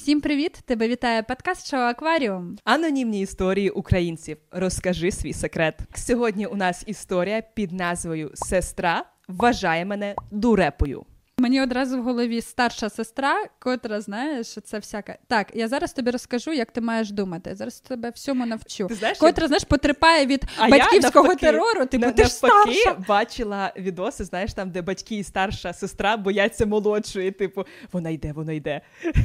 Всім привіт! Тебе вітає подкаст шоу Акваріум. Анонімні історії українців. Розкажи свій секрет. Сьогодні у нас історія під назвою Сестра вважає мене дурепою. Мені одразу в голові старша сестра, котра знає, що це всяке. Так, я зараз тобі розкажу, як ти маєш думати. Я зараз тебе всьому навчу. Ти знаєш, котра, я... знаєш, потерпає від а батьківського я, навпаки, терору. Типу, на, ти ж старша. бачила відоси, знаєш, там, де батьки і старша сестра бояться молодшої. Типу, вона йде, вона йде.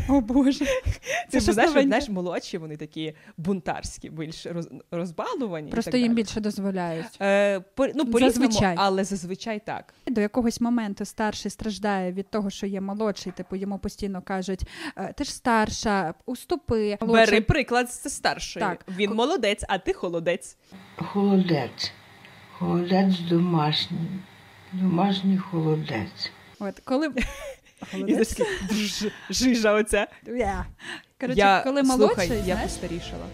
О Боже. Це ж знаєш, знаєш, молодші, вони такі бунтарські, більш роз, розбалувані. Просто і так їм далі. більше дозволяють. Е, по, ну, по Зазвичай. але зазвичай так. До якогось моменту старший страждає від того, що є молодший, типу йому постійно кажуть, «Е, ти ж старша, уступи. Бери приклад з старшої. Так. Він молодець, а ти холодець. Холодець. Холодець домашній. Домашній холодець. От, коли... Холодець? жижа оця. Yeah. Коротше, я, коли слухай, молодший, я знаєш, постарішала.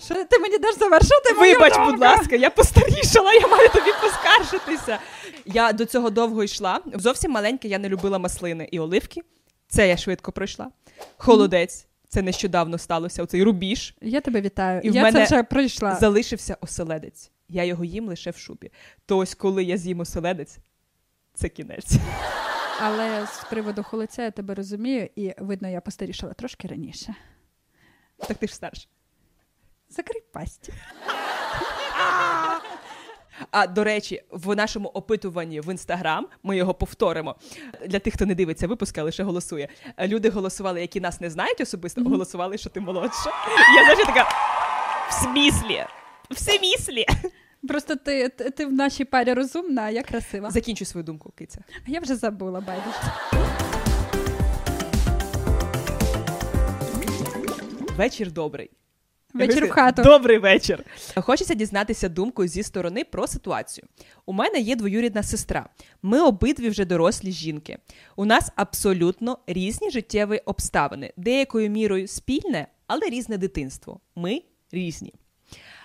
Що ти мені даш завершити Вибач, будь ласка, я постарішала, я маю тобі поскаржитися. Я до цього довго йшла. Зовсім маленька я не любила маслини і оливки. Це я швидко пройшла. Холодець. Це нещодавно сталося. Оцей рубіж. Я тебе вітаю. І в мене це вже пройшла. Залишився оселедець. Я його їм лише в шубі. То ось коли я з'їм оселедець, це кінець. Але з приводу холодця я тебе розумію, і видно, я постарішала трошки раніше. Так ти ж старша. Закрий пасті. А до речі, в нашому опитуванні в інстаграм ми його повторимо. Для тих, хто не дивиться випуски, а лише голосує. Люди голосували, які нас не знають особисто, голосували, що ти молодша. Я завжди така в сміслі. В сміслі. Просто ти, ти, ти в нашій парі розумна, а я красива. Закінчуй свою думку, киця. А я вже забула, байдуже. Вечір добрий. Вечір в хату. Добрий вечір. Хочеться дізнатися думку зі сторони про ситуацію. У мене є двоюрідна сестра. Ми обидві вже дорослі жінки. У нас абсолютно різні життєві обставини, деякою мірою спільне, але різне дитинство. Ми різні.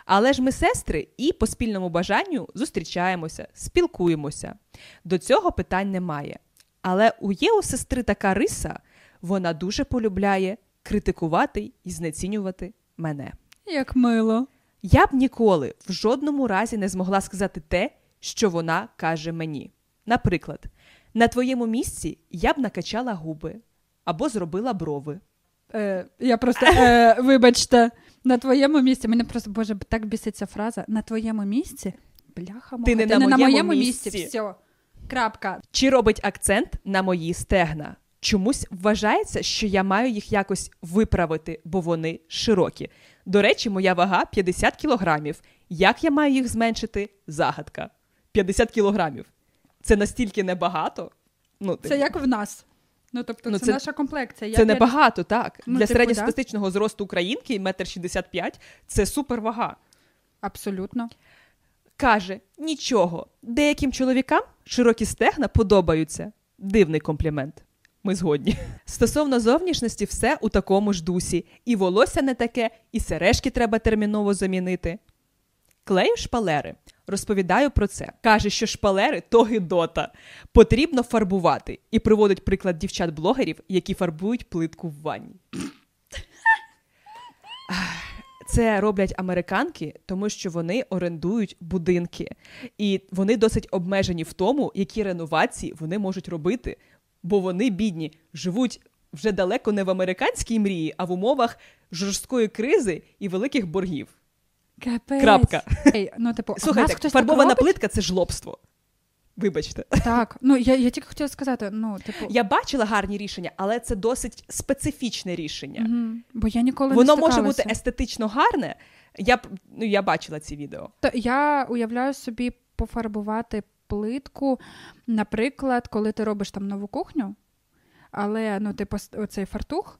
Але ж ми сестри і по спільному бажанню зустрічаємося, спілкуємося. До цього питань немає. Але у є у сестри така риса, вона дуже полюбляє критикувати і знецінювати мене. Як мило. Я б ніколи в жодному разі не змогла сказати те, що вона каже мені. Наприклад, на твоєму місці я б накачала губи або зробила брови. Е, я просто, е, вибачте, на твоєму місці. Мене просто, боже, так біситься фраза. На твоєму місці? Бляха, Ти не на на моєму моєму місці. місці. Все. Крапка. Чи робить акцент на мої стегна? Чомусь вважається, що я маю їх якось виправити, бо вони широкі. До речі, моя вага 50 кілограмів. Як я маю їх зменшити? Загадка. 50 кілограмів. Це настільки небагато. Ну, Це як в нас. Ну, тобто, Ну, це, це- наша комплекція. Я Це п'ять- небагато, так. Ну, Для типу, середньостатистичного зросту українки, метр 65 це супер вага. Абсолютно. Каже: нічого, деяким чоловікам широкі стегна подобаються. Дивний комплімент. Ми згодні. Стосовно зовнішності, все у такому ж дусі. І волосся не таке, і сережки треба терміново замінити. Клею шпалери. Розповідаю про це. Каже, що шпалери то гидота. Потрібно фарбувати. І приводить приклад дівчат-блогерів, які фарбують плитку в ванні. Це роблять американки, тому що вони орендують будинки, і вони досить обмежені в тому, які реновації вони можуть робити, бо вони бідні, живуть вже далеко не в американській мрії, а в умовах жорсткої кризи і великих боргів. Капець. Крапка. Ей, ну, типу, Слухайте, хтось фарбована так плитка це жлобство. Вибачте. Так, ну я, я тільки хотіла сказати, ну, типу, Я бачила гарні рішення, але це досить специфічне рішення. мгм, бо я ніколи Воно не може бути естетично гарне. Я ну, я бачила ці відео. То я уявляю собі пофарбувати плитку, наприклад, коли ти робиш там нову кухню, але ну, типу, с- оцей фартух,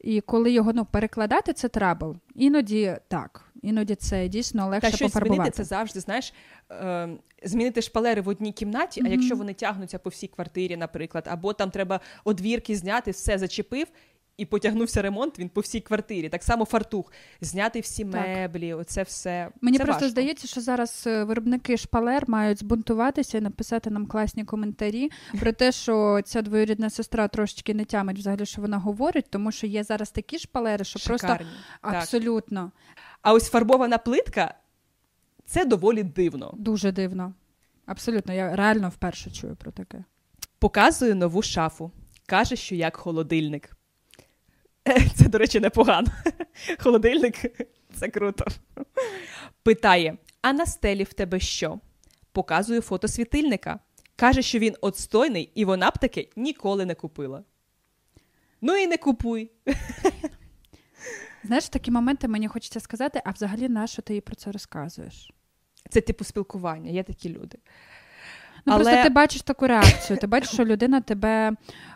і коли його ну, перекладати, це trouble. Іноді так, іноді це дійсно легше Та щось пофарбувати. змінити це завжди, знаєш, е, змінити шпалери в одній кімнаті, а якщо вони тягнуться по всій квартирі, наприклад, або там треба одвірки зняти, все зачепив, і потягнувся ремонт він по всій квартирі. Так само фартух, зняти всі Так. меблі, оце все. Мені це просто важко. здається, що зараз е, виробники шпалер мають збунтуватися і написати нам класні коментарі про те, що ця двоюрідна сестра трошечки не тямить взагалі, що вона говорить, тому що є зараз такі шпалери, що просто Шикарні. Так. абсолютно А ось фарбована плитка це доволі дивно. дуже дивно. Абсолютно, я реально вперше чую про таке. Показую нову шафу. Каже, що як холодильник. Це, до речі, непогано. Холодильник це круто. Питає: а на стелі в тебе що? Показую фото світильника. Каже, що він отстойний, і вона б таке ніколи не купила. Ну і не купуй. Знаєш, в такі моменти мені хочеться сказати, а взагалі на що ти їй про це розказуєш? Це типу спілкування, є такі люди. Ну, Але- просто ти бачиш таку реакцію, ти бачиш, що людина тебе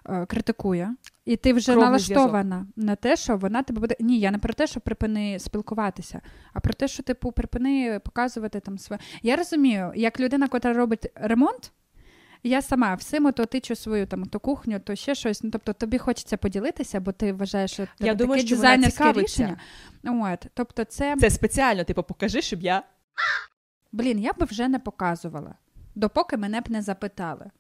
е, критикує, і ти вже Кровний налаштована на те, що вона тебе буде. Ні, я не про те, що припини спілкуватися, а про те, що типу припини показувати там своє. Я розумію, як людина, котра робить ремонт. Я сама всім то тичу свою там то кухню, то ще щось. Ну тобто тобі хочеться поділитися, бо ти вважаєш, що Я таке думаю, що дизайнерське рішення. От, тобто, це Це спеціально, типу, покажи, щоб я. блін, я би вже не показувала, допоки мене б не запитали.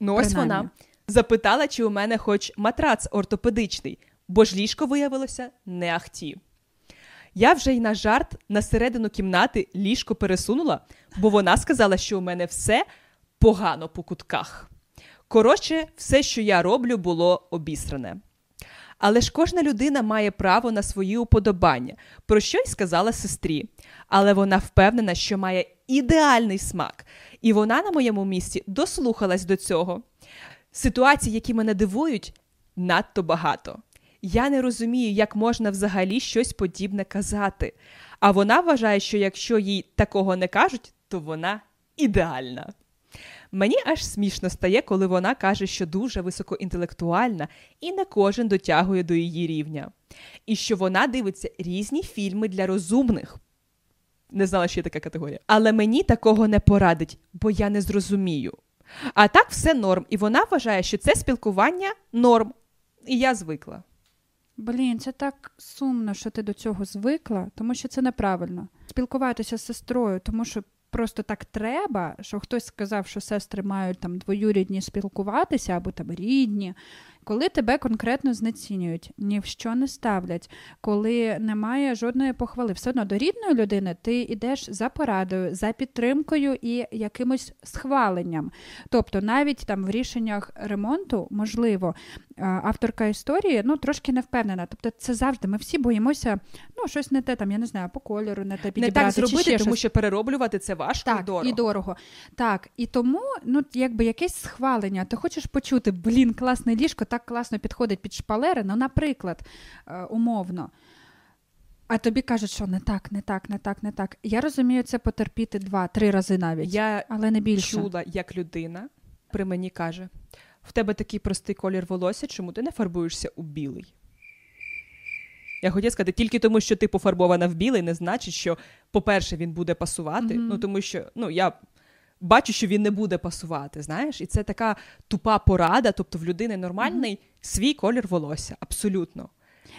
Ну, ось Принаймні. вона запитала, чи у мене хоч матрац ортопедичний, бо ж ліжко виявилося не ахті. Я вже й на жарт на середину кімнати ліжко пересунула, бо вона сказала, що у мене все погано по кутках. Коротше, все, що я роблю, було обісране. Але ж кожна людина має право на свої уподобання, про що й сказала сестрі. Але вона впевнена, що має ідеальний смак, і вона на моєму місці дослухалась до цього. Ситуацій, які мене дивують, надто багато. Я не розумію, як можна взагалі щось подібне казати. А вона вважає, що якщо їй такого не кажуть, то вона ідеальна. Мені аж смішно стає, коли вона каже, що дуже високоінтелектуальна і не кожен дотягує до її рівня. І що вона дивиться різні фільми для розумних. Не знала, що є така категорія. Але мені такого не порадить, бо я не зрозумію. А так все норм, і вона вважає, що це спілкування норм. І я звикла. Блін, це так сумно, що ти до цього звикла, тому що це неправильно. Спілкуватися з сестрою, тому що просто так треба, що хтось сказав, що сестри мають там двоюрідні спілкуватися або там рідні. Коли тебе конкретно знецінюють, ні в що не ставлять, коли немає жодної похвали, все одно до рідної людини ти йдеш за порадою, за підтримкою і якимось схваленням. Тобто, навіть там в рішеннях ремонту, можливо, авторка історії ну трошки не впевнена. Тобто, це завжди. Ми всі боїмося, ну щось не те, там я не знаю, по кольору, не те Не підібрати, так чи зробити, ще тому щось. що перероблювати це важко Так, і дорого. і дорого. Так, і тому, ну, якби якесь схвалення. Ти хочеш почути, блін, класне ліжко, так класно підходить під шпалери, ну, наприклад, е, умовно. А тобі кажуть, що не так, не так, не так, не так. Я розумію це потерпіти два-три рази навіть, Я але не більше. чула, як людина при мені каже: в тебе такий простий колір волосся, чому ти не фарбуєшся у білий? Я хотіла сказати, тільки тому, що ти пофарбована в білий, не значить, що, по-перше, він буде пасувати. Мгм. Ну, тому що ну, я бачу, що він не буде пасувати. Знаєш, і це така тупа порада. Тобто в людини нормальний свій колір волосся, абсолютно.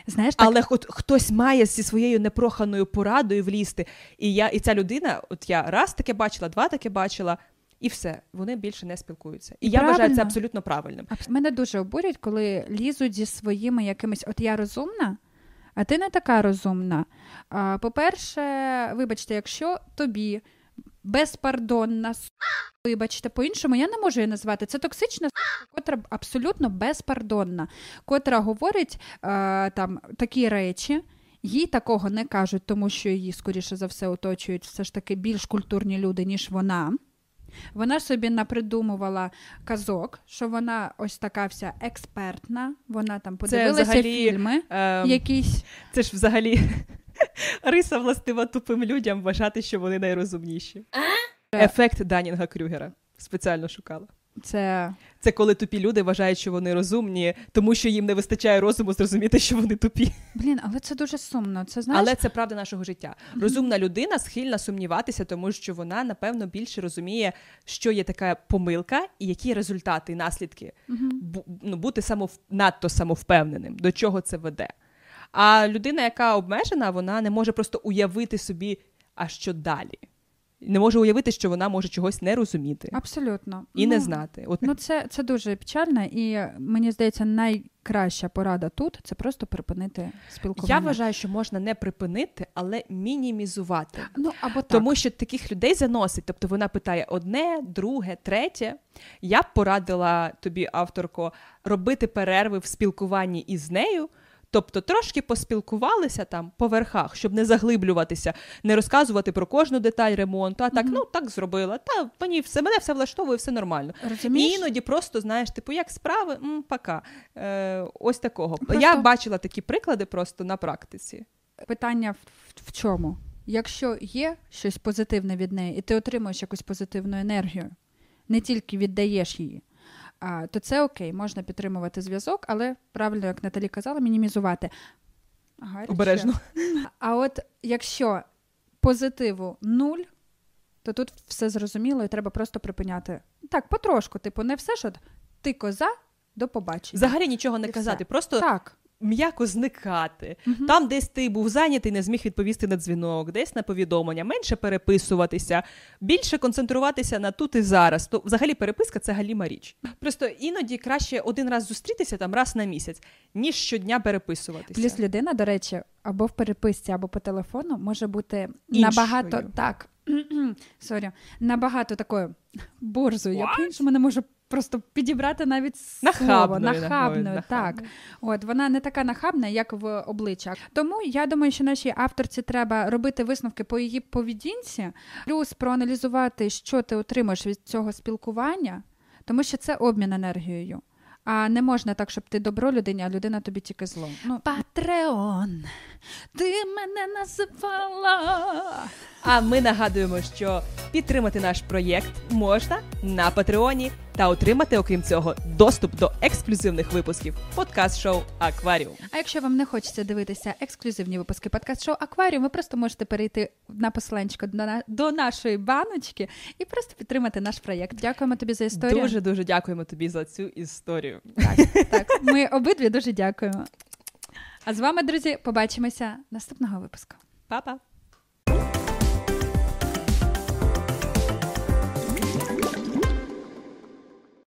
Знаєш, так, Але от хтось має зі своєю непроханою порадою влізти. І я, і ця людина, от я раз таке бачила, два таке бачила, і все, вони більше не спілкуються. І, І я вважаю це абсолютно правильним. Абс- Мене дуже обурюють, коли лізуть зі своїми якимись. От я розумна, а ти не така розумна. А, по-перше, вибачте, якщо тобі безпардонна с- вибачте, по-іншому я не можу її назвати. Це токсична с**, котра абсолютно безпардонна, котра говорить е, там такі речі. Їй такого не кажуть, тому що її, скоріше за все, оточують все ж таки більш культурні люди, ніж вона. Вона собі напридумувала казок, що вона ось така вся експертна. Вона там подивилася взагалі, фільми Ем, якісь. Це ж взагалі риса властива тупим людям вважати, що вони найрозумніші. Ефект Данінга Крюгера. Спеціально шукала. Це Це коли тупі люди вважають, що вони розумні, тому що їм не вистачає розуму зрозуміти, що вони тупі. блін, але це дуже сумно. Це знаєш, Але це правда нашого життя. Розумна людина схильна сумніватися, тому що вона напевно більше розуміє, що є така помилка і які результати і наслідки. Бу- ну, бути самов... надто самовпевненим, до чого це веде. А людина, яка обмежена, вона не може просто уявити собі, а що далі. Не може уявити, що вона може чогось не розуміти абсолютно і не Ну, знати. От Ну, це, це дуже печально, і мені здається, найкраща порада тут це просто припинити спілкування. я вважаю, що можна не припинити, але мінімізувати. ну або так. Тому що таких людей заносить. Тобто вона питає одне, друге, третє. Я б порадила тобі, авторко, робити перерви в спілкуванні із нею. Тобто трошки поспілкувалися там по верхах, щоб не заглиблюватися, не розказувати про кожну деталь ремонту, а так, Мгм. ну так зробила. Та мені все мене все влаштовує, все нормально. Розумієш? І іноді просто знаєш, типу, як справи, М, пока. Е, ось такого. Просто- Я бачила такі приклади просто на практиці. Питання в, в, чому? Якщо є щось позитивне від неї, і ти отримуєш якусь позитивну енергію, не тільки віддаєш її, то це окей, можна підтримувати зв'язок, але правильно, як Наталі казала, мінімізувати. Гаряче. Обережно. А от якщо позитиву нуль, то тут все зрозуміло, і треба просто припиняти. Так, потрошку, типу, не все, що ти коза, до побачення. Взагалі нічого не І казати, все. просто Так. М'яко зникати. Мгм. Там, десь ти був зайнятий, не зміг відповісти на дзвінок, десь на повідомлення, менше переписуватися, більше концентруватися на тут і зараз. То взагалі переписка це галіма річ. Просто іноді краще один раз зустрітися там раз на місяць, ніж щодня переписуватися. Плюс людина, до речі, або в переписці, або по телефону може бути Іншою. набагато так. Sorry, набагато такою борзою. Я по-іншому не можу просто підібрати навіть слово. Нахабною, Нахабною, нахабною, так. нахабною. От вона не така нахабна, як в обличчях. Тому я думаю, що нашій авторці треба робити висновки по її поведінці, плюс проаналізувати, що ти отримаєш від цього спілкування, тому що це обмін енергією. А не можна так, щоб ти добро людині, а людина тобі тільки зло. Ну, Патреон, ти мене називала. А ми нагадуємо, що підтримати наш проєкт можна на Патреоні та отримати, окрім цього, доступ до ексклюзивних випусків подкаст-шоу Акваріум. А якщо вам не хочеться дивитися ексклюзивні випуски подкаст-шоу Акваріум, ви просто можете перейти на посиланчик до, на- до нашої баночки і просто підтримати наш проєкт. Дякуємо тобі за історію. Дуже дуже дякуємо тобі за цю історію. Так, так. Ми обидві дуже дякуємо. А з вами, друзі, побачимося наступного випуску. Па-па!